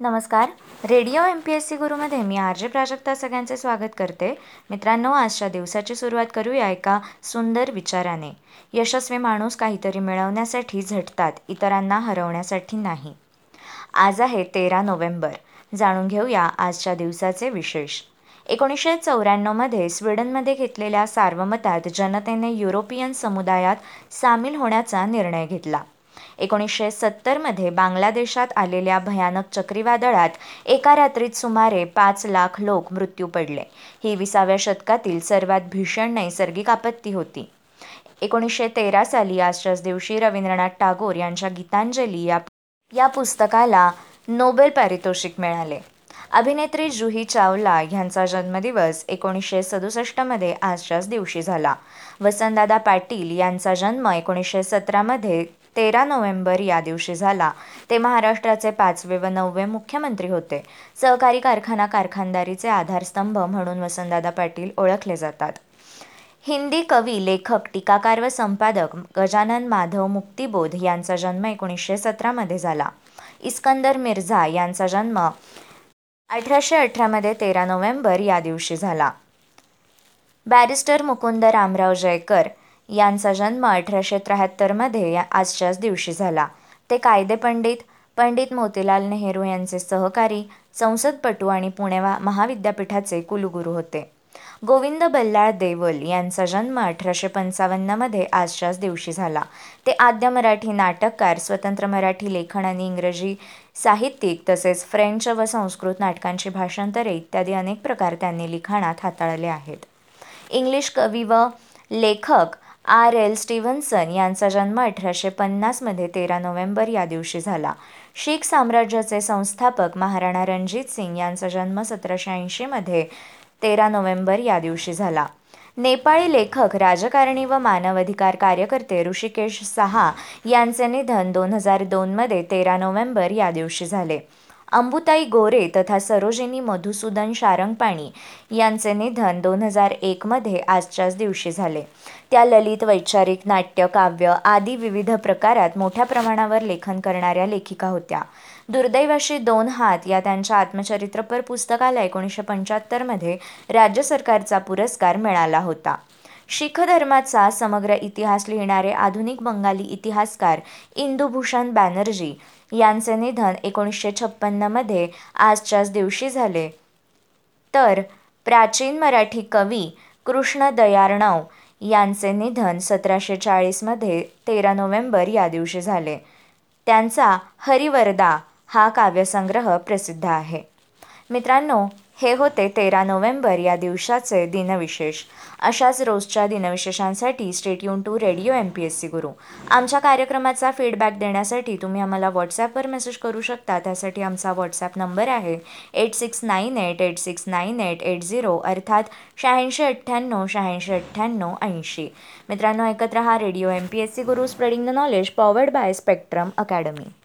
नमस्कार. Radio M P S C गुरुमध्ये मी R J Prajakta सगळ्यांचे स्वागत करते. मित्रांनो आजच्या दिवसाची सुरुवात करूया एका सुंदर विचाराने. यशस्वी माणूस काहीतरी मिळवण्यासाठी झटतात इतरांना हरवण्यासाठी नाही. आज आहे तेरा नोव्हेंबर. जाणून घेऊया आजच्या दिवसाचे विशेष. एकोणीसशे चौऱ्याण्णवमध्ये स्वीडनमध्ये घेतलेल्या सार्वमतात जनतेने युरोपियन समुदायात सामील होण्याचा निर्णय घेतला. एकोणीसशे सत्तरमध्ये बांगलादेशात आलेल्या भयानक चक्रीवादळात एका रात्रीत सुमारे पाच लाख लोक मृत्यू पडले. ही विसाव्या शतकातील सर्वात भीषण नैसर्गिक आपत्ती होती. एकोणीसशे तेरा साली आजच्याच दिवशी रवींद्रनाथ टागोर यांच्या गीतांजली या या पुस्तकाला नोबेल पारितोषिक मिळाले. अभिनेत्री जुही चावला यांचा जन्मदिवस एकोणीसशे सदुसष्टमध्ये आजच्याच दिवशी झाला. वसंतदादा पाटील यांचा जन्म एकोणीसशे सतरामध्ये तेरा नोव्हेंबर या दिवशी झाला. ते महाराष्ट्राचे पाचवे व नववे मुख्यमंत्री होते. सहकारी कारखाना कारखानदारीचे आधारस्तंभ म्हणून वसंतदादा पाटील ओळखले जातात. हिंदी कवी लेखक टीकाकार व संपादक गजानन माधव मुक्तिबोध यांचा जन्म एकोणीसशे सतरामध्ये झाला. इस्कंदर मिर्झा यांचा जन्म अठराशे अठरामध्ये तेरा नोव्हेंबर या दिवशी झाला. बॅरिस्टर मुकुंद रामराव जयकर यांचा जन्म अठराशे त्र्याहत्तरमध्ये आजच्याच दिवशी झाला. ते कायदेपंडित पंडित मोतीलाल नेहरू यांचे सहकारी संसदपटू आणि पुणे महाविद्यापीठाचे कुलगुरू होते. गोविंद बल्लाळ देवल यांचा जन्म अठराशे पंचावन्नमध्ये आजच्याच दिवशी झाला. ते आद्य मराठी नाटककार स्वतंत्र मराठी लेखन आणि इंग्रजी साहित्यिक तसेच फ्रेंच व संस्कृत नाटकांची भाषांतरे इत्यादी अनेक प्रकार त्यांनी लिखाणात हाताळले आहेत. इंग्लिश कवी व लेखक आर एल स्टीव्हन्सन यांचा जन्म अठराशे पन्नासमध्ये तेरा नोव्हेंबर या दिवशी झाला. शीख साम्राज्याचे संस्थापक महाराणा रणजित सिंग यांचा जन्म सतराशे ऐंशीमध्ये तेरा नोव्हेंबर या दिवशी झाला. नेपाळी लेखक राजकारणी व मानवाधिकार कार्यकर्ते ऋषिकेश सहा यांचे निधन दोन हजार दोनमध्ये तेरा नोव्हेंबर या दिवशी झाले. अंबुताई गोरे तथा सरोजिनी मधुसूदन शारंगपाणी यांचे निधन दोन हजार एकमध्ये आजच्याच दिवशी झाले. त्या ललित वैचारिक नाट्य काव्य आदी विविध प्रकारात मोठ्या प्रमाणावर लेखन करणाऱ्या लेखिका होत्या. दुर्दैवाशी दोन हात या त्यांच्या आत्मचरित्रपर पुस्तकाला एकोणीसशे पंच्याहत्तरमध्ये राज्य सरकारचा पुरस्कार मिळाला होता. शीख धर्माचा समग्र इतिहास लिहिणारे आधुनिक बंगाली इतिहासकार इंदुभूषण बॅनर्जी यांचे निधन एकोणीसशे छप्पन्नमध्ये आजच्याच दिवशी झाले. तर प्राचीन मराठी कवी कृष्ण दयार्णव यांचे निधन सतराशे चाळीसमध्ये तेरा नोव्हेंबर या दिवशी झाले. त्यांचा हरिवरदा हा काव्यसंग्रह प्रसिद्ध आहे. मित्रांनो हे होते तेरा नोव्हेंबर या दिवसाचे दिनविशेष. अशाच रोजच्या दिनविशेषांसाठी stay युन to radio M P S C Guru. आमच्या कार्यक्रमाचा फीडबॅक देण्यासाठी तुम्ही आम्हाला व्हॉट्सॲपवर मेसेज करू शकता. त्यासाठी आमचा व्हॉट्सॲप नंबर आहे eight six nine eight eight six nine eight eight zero अर्थात शहाऐंशी अठ्ठ्याण्णव शहाऐंशी अठ्ठ्याण्णव ऐंशी. मित्रांनो ऐकत रहा radio M P S C Guru spreading the knowledge powered by Spectrum Academy